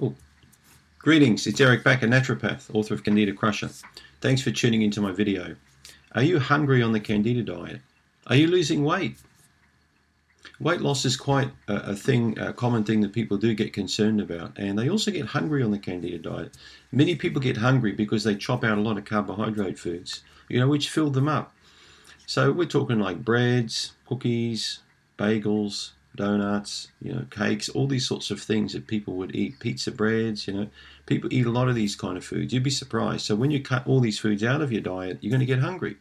Oh, greetings, it's Eric Bakker, naturopath, author of Candida Crusher. Thanks for tuning into my video. Are you hungry on the Candida diet? Are you losing weight? Weight loss is quite a, a, thing, a common thing that people do get concerned about, and they also get hungry on the Candida diet. Many people get hungry because they chop out a lot of carbohydrate foods, you know, which fill them up. So we're talking like breads, cookies, bagels, donuts, you know, cakes, all these sorts of things that people would eat, pizza breads, you know. People eat a lot of these kind of foods. You'd be surprised. So when you cut all these foods out of your diet, you're going to get hungry.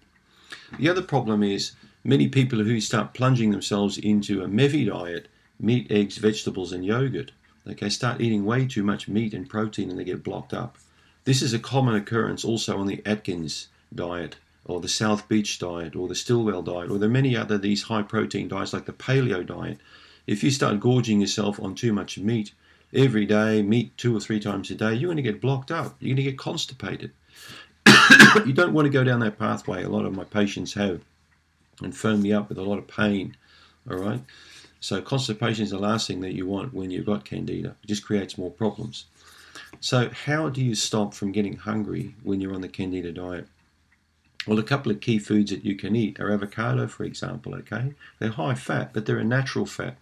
The other problem is many people who start plunging themselves into a MEVY diet, meat, eggs, vegetables, and yogurt, okay, start eating way too much meat and protein and they get blocked up. This is a common occurrence also on the Atkins diet or the South Beach diet or the Stillwell diet or are many other these high protein diets like the paleo diet if you start gorging yourself on too much meat every day, meat two or three times a day, you're going to get blocked up. You're going to get constipated. you don't want to go down that pathway. A lot of my patients have and phone me up with a lot of pain. All right. So constipation is the last thing that you want when you've got candida. It just creates more problems. So how do you stop from getting hungry when you're on the candida diet? Well, a couple of key foods that you can eat are avocado, for example. Okay, they're high fat, but they're a natural fat.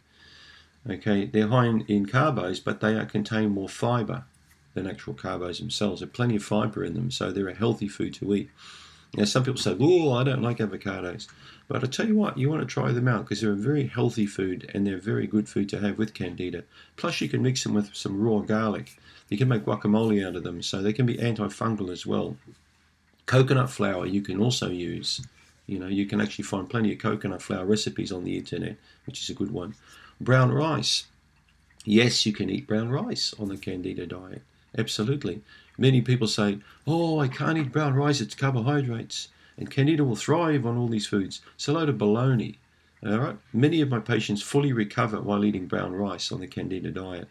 Okay, they're high in, in carbos, but they contain more fiber than actual carbos themselves. There's plenty of fiber in them, so they're a healthy food to eat. Now, some people say, "Oh, I don't like avocados," but I tell you what, you want to try them out because they're a very healthy food and they're very good food to have with candida. Plus, you can mix them with some raw garlic. You can make guacamole out of them, so they can be antifungal as well. Coconut flour you can also use. You know, you can actually find plenty of coconut flour recipes on the internet, which is a good one. Brown rice. Yes, you can eat brown rice on the Candida diet. Absolutely. Many people say, oh, I can't eat brown rice, it's carbohydrates. And Candida will thrive on all these foods. It's a load of baloney. All right? Many of my patients fully recover while eating brown rice on the Candida diet.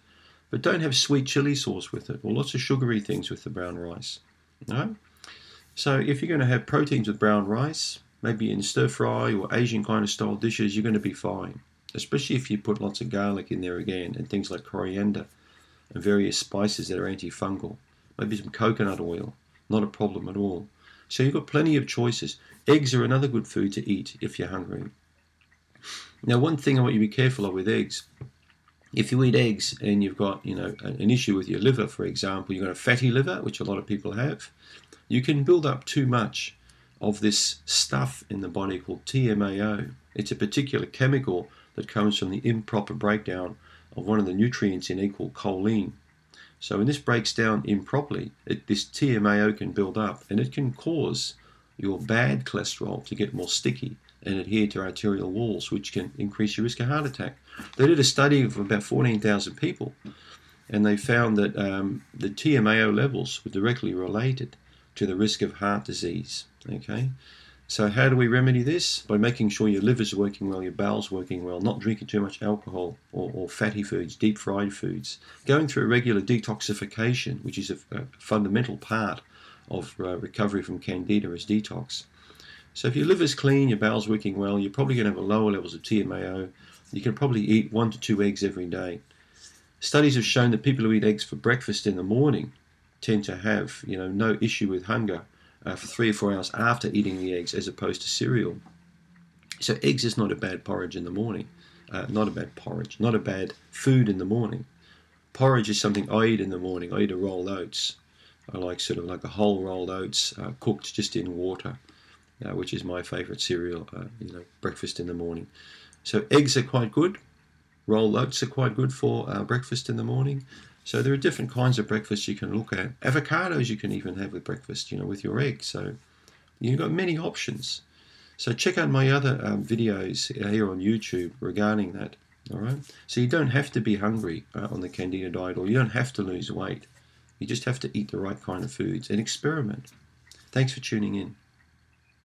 But don't have sweet chili sauce with it or lots of sugary things with the brown rice. All right? So if you're going to have proteins with brown rice, maybe in stir fry or Asian kind of style dishes, you're going to be fine especially if you put lots of garlic in there again and things like coriander and various spices that are antifungal. Maybe some coconut oil, not a problem at all. So you've got plenty of choices. Eggs are another good food to eat if you're hungry. Now, one thing I want you to be careful of with eggs, if you eat eggs and you've got, you know, an issue with your liver, for example, you've got a fatty liver, which a lot of people have, you can build up too much of this stuff in the body called TMAO. It's a particular chemical that comes from the improper breakdown of one of the nutrients in equal choline. So when this breaks down improperly, it, this TMAO can build up and it can cause your bad cholesterol to get more sticky and adhere to arterial walls, which can increase your risk of heart attack. They did a study of about 14,000 people and they found that um, the TMAO levels were directly related to the risk of heart disease. Okay, so how do we remedy this? By making sure your liver's working well, your bowel's working well, not drinking too much alcohol or, or fatty foods, deep fried foods, going through a regular detoxification, which is a, a fundamental part of uh, recovery from candida as detox. So if your liver's clean, your bowel's working well, you're probably going to have lower levels of TMAO. You can probably eat one to two eggs every day. Studies have shown that people who eat eggs for breakfast in the morning tend to have, you know, no issue with hunger uh, for three or four hours after eating the eggs as opposed to cereal. So eggs is not a bad porridge in the morning. Uh, not a bad porridge, not a bad food in the morning. Porridge is something I eat in the morning. I eat a rolled oats. I like sort of like a whole rolled oats uh, cooked just in water, uh, which is my favourite cereal. Uh, you know, breakfast in the morning. So eggs are quite good. Rolled oats are quite good for uh, breakfast in the morning. So there are different kinds of breakfasts you can look at. Avocados you can even have with breakfast, you know, with your eggs. So you've got many options. So check out my other um, videos here on YouTube regarding that. All right. So you don't have to be hungry uh, on the Candida diet, or you don't have to lose weight. You just have to eat the right kind of foods and experiment. Thanks for tuning in.